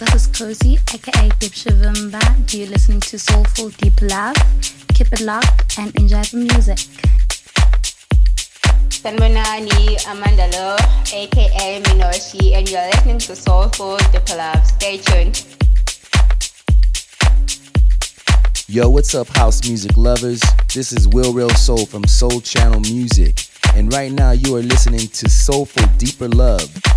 this is Cozy, aka Dip Shavimba. You're listening to Soulful Deeper Love. Keep it locked and enjoy the music. Sanbonani Amanda Lo, aka Minoshi, and you're listening to Soulful Deeper Love. Stay tuned. Yo, what's up, house music lovers? This is Will Real Soul from Soul Channel Music, and right now you are listening to Soulful Deeper Love.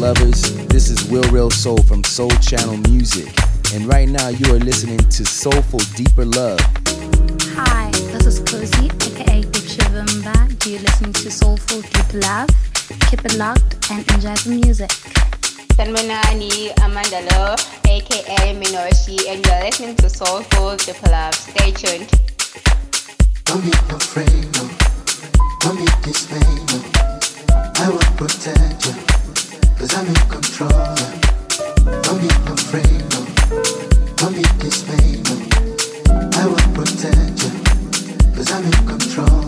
lovers. This is Will Real Soul from Soul Channel Music. And right now you are listening to Soulful Deeper Love. Hi, this is Cozy, aka Deep Shivimba. You're listening to Soulful Deeper Love. Keep it locked and enjoy the music. Sanmanani Amandalo, aka Minoshi, and you're listening to Soulful Deeper Love. Stay tuned. Don't be afraid, no. Don't be dismayed, no. I will protect you cause I'm in control.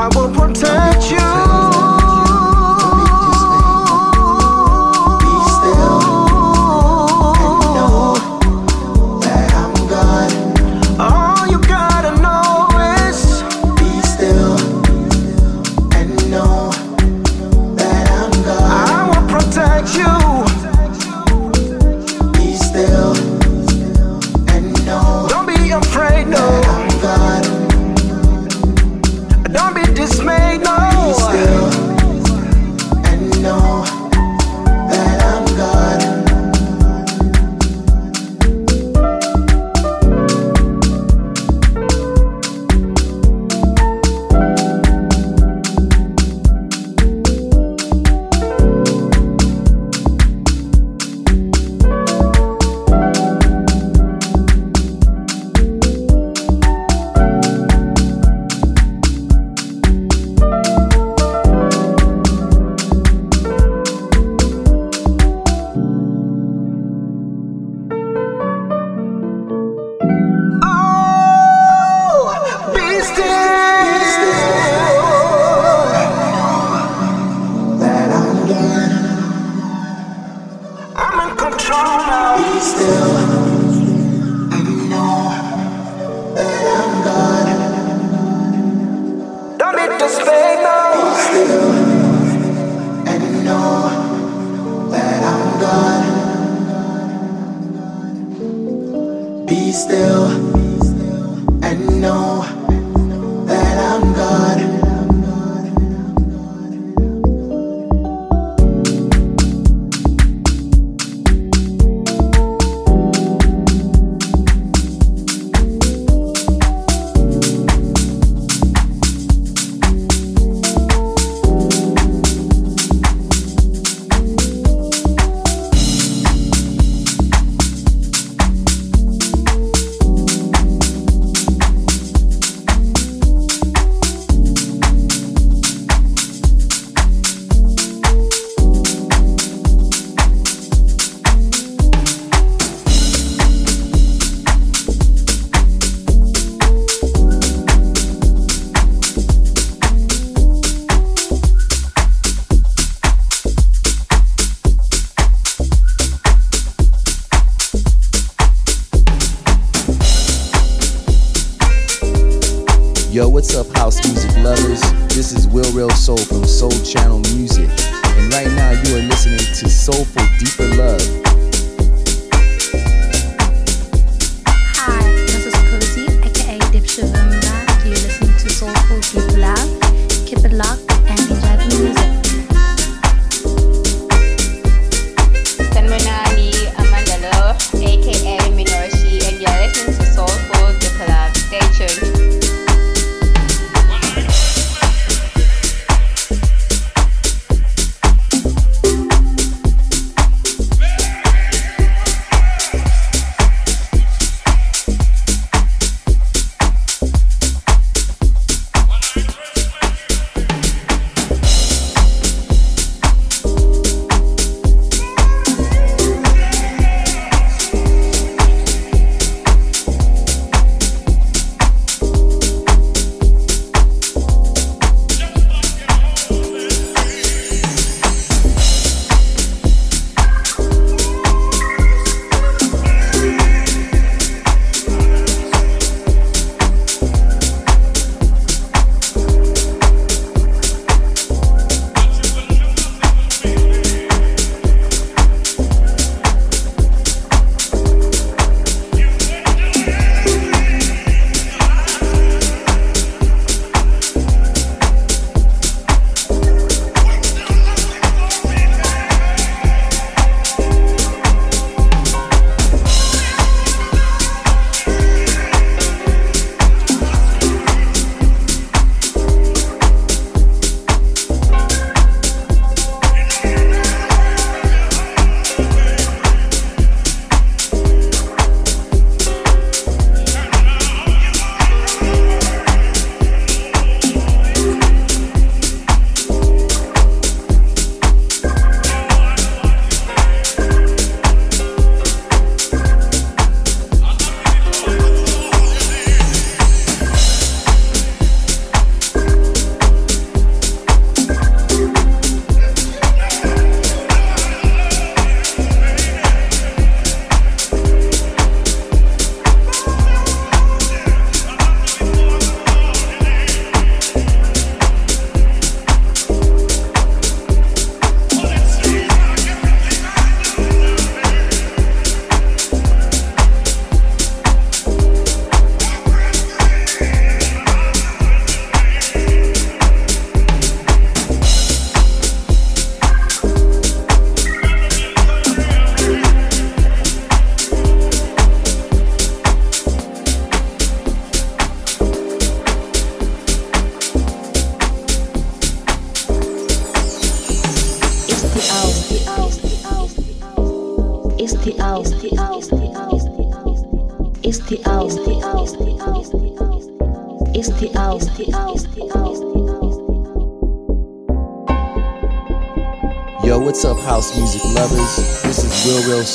I will protect you.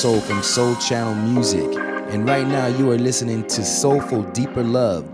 Soul from Soul Channel Music, and right now you are listening to Soulful Deeper Love